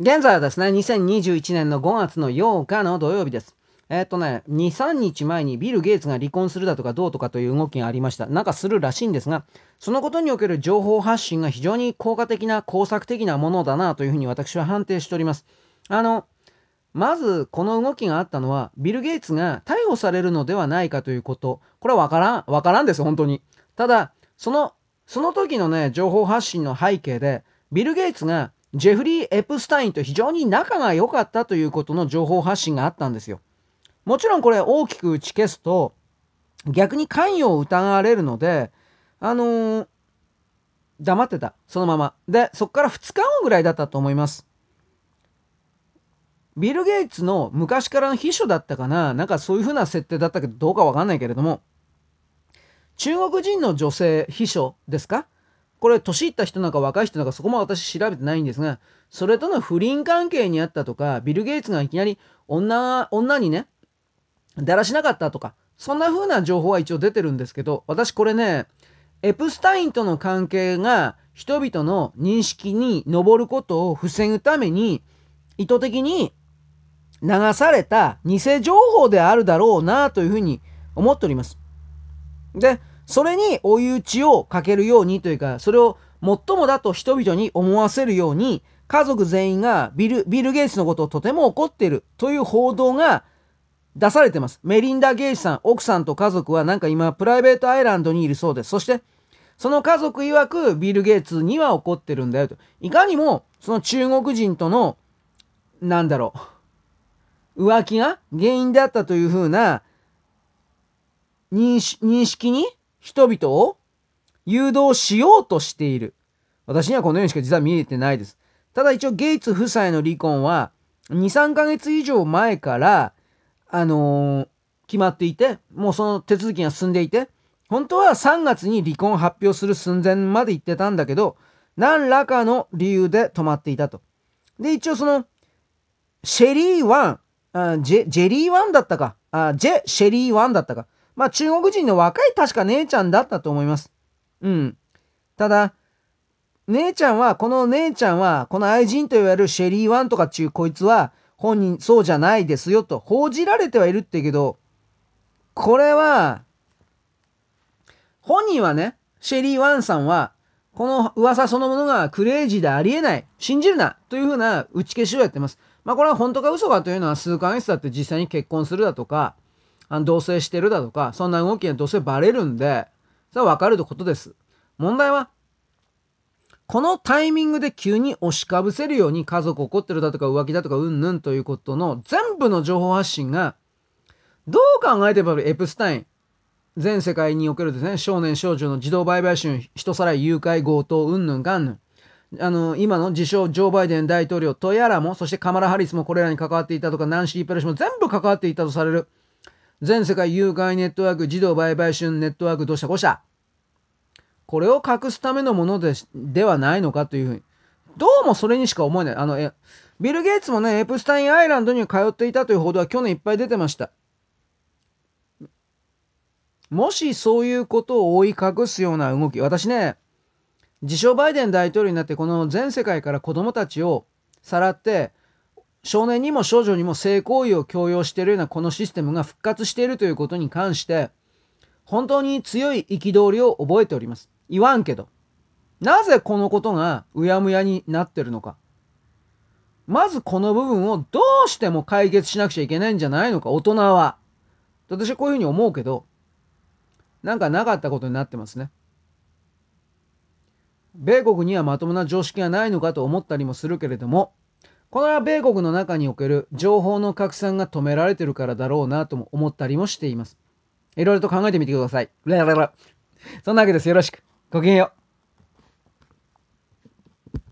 現在はですね、2021年の5月の8日の土曜日です。えっとね、2、3日前にビル・ゲイツが離婚するだとかどうとかという動きがありました。なんかするらしいんですが、そのことにおける情報発信が非常に効果的な、工作的なものだなというふうに私は判定しております。あの、まず、この動きがあったのは、ビル・ゲイツが逮捕されるのではないかということ。これはわからん、わからんです、本当に。ただ、その、その時のね、情報発信の背景で、ビル・ゲイツがジェフリー・エプスタインと非常に仲が良かったということの情報発信があったんですよ。もちろんこれ大きく打ち消すと、逆に関与を疑われるので、あのー、黙ってた。そのまま。で、そこから2日後ぐらいだったと思います。ビル・ゲイツの昔からの秘書だったかな？なんかそういう風な設定だったけど、どうかわかんないけれども、中国人の女性秘書ですか？これ、年いった人なんか若い人なんかそこも私調べてないんですが、それとの不倫関係にあったとか、ビル・ゲイツがいきなり女、女にね、だらしなかったとか、そんな風な情報は一応出てるんですけど、私これね、エプスタインとの関係が人々の認識に上ることを防ぐために、意図的に流された偽情報であるだろうなというふうに思っております。で、それに追い打ちをかけるようにというか、それを最もだと人々に思わせるように、家族全員がビル、ビル・ゲイツのことをとても怒っているという報道が出されてます。メリンダ・ゲイツさん、奥さんと家族はなんか今プライベートアイランドにいるそうです。そして、その家族曰くビル・ゲイツには怒ってるんだよと。いかにもその中国人との、なんだろう、浮気が原因であったというふうな認識に人々を誘導しようとしている。私にはこのようにしか実は見えてないです。ただ一応ゲイツ夫妻の離婚は2、3ヶ月以上前から、あのー、決まっていて、もうその手続きが進んでいて、本当は3月に離婚発表する寸前まで行ってたんだけど、何らかの理由で止まっていたと。で、一応その、シェリー・ワン、あジェジェリー・ワンだったか、あジェ・シェリー・ワンだったか。まあ中国人の若い確か姉ちゃんだったと思います。うん。ただ、姉ちゃんは、この姉ちゃんは、この愛人と言われるシェリーワンとかっていうこいつは、本人そうじゃないですよと報じられてはいるって言うけど、これは、本人はね、シェリーワンさんは、この噂そのものがクレイジーでありえない、信じるな、というふうな打ち消しをやってます。まあこれは本当か嘘かというのは数ヶ月だって実際に結婚するだとか、あの同棲してるだとか、そんな動きがどうせバレるんで、それはわかることです。問題は、このタイミングで急に押しかぶせるように家族怒ってるだとか浮気だとかうんぬんということの全部の情報発信が、どう考えてもエプスタイン、全世界におけるですね、少年少女の児童売買春、人さらい誘拐強盗、うんぬんかんぬん。あの、今の自称ジョー・バイデン大統領とやらも、そしてカマラ・ハリスもこれらに関わっていたとか、ナンシー・ペロシも全部関わっていたとされる。全世界誘拐ネットワーク、児童売買春ネットワーク、どうしたこうした。これを隠すためのものでではないのかというふうに。どうもそれにしか思えない。あの、え、ビル・ゲイツもね、エプスタインアイランドに通っていたという報道は去年いっぱい出てました。もしそういうことを覆い隠すような動き、私ね、自称バイデン大統領になってこの全世界から子供たちをさらって、少年にも少女にも性行為を強要しているようなこのシステムが復活しているということに関して、本当に強い憤りを覚えております。言わんけど。なぜこのことがうやむやになってるのか。まずこの部分をどうしても解決しなくちゃいけないんじゃないのか、大人は。私はこういうふうに思うけど、なんかなかったことになってますね。米国にはまともな常識がないのかと思ったりもするけれども、これは米国の中における情報の拡散が止められてるからだろうなとも思ったりもしています。いろいろと考えてみてください。そんなわけです。よろしく。ごきげんよう。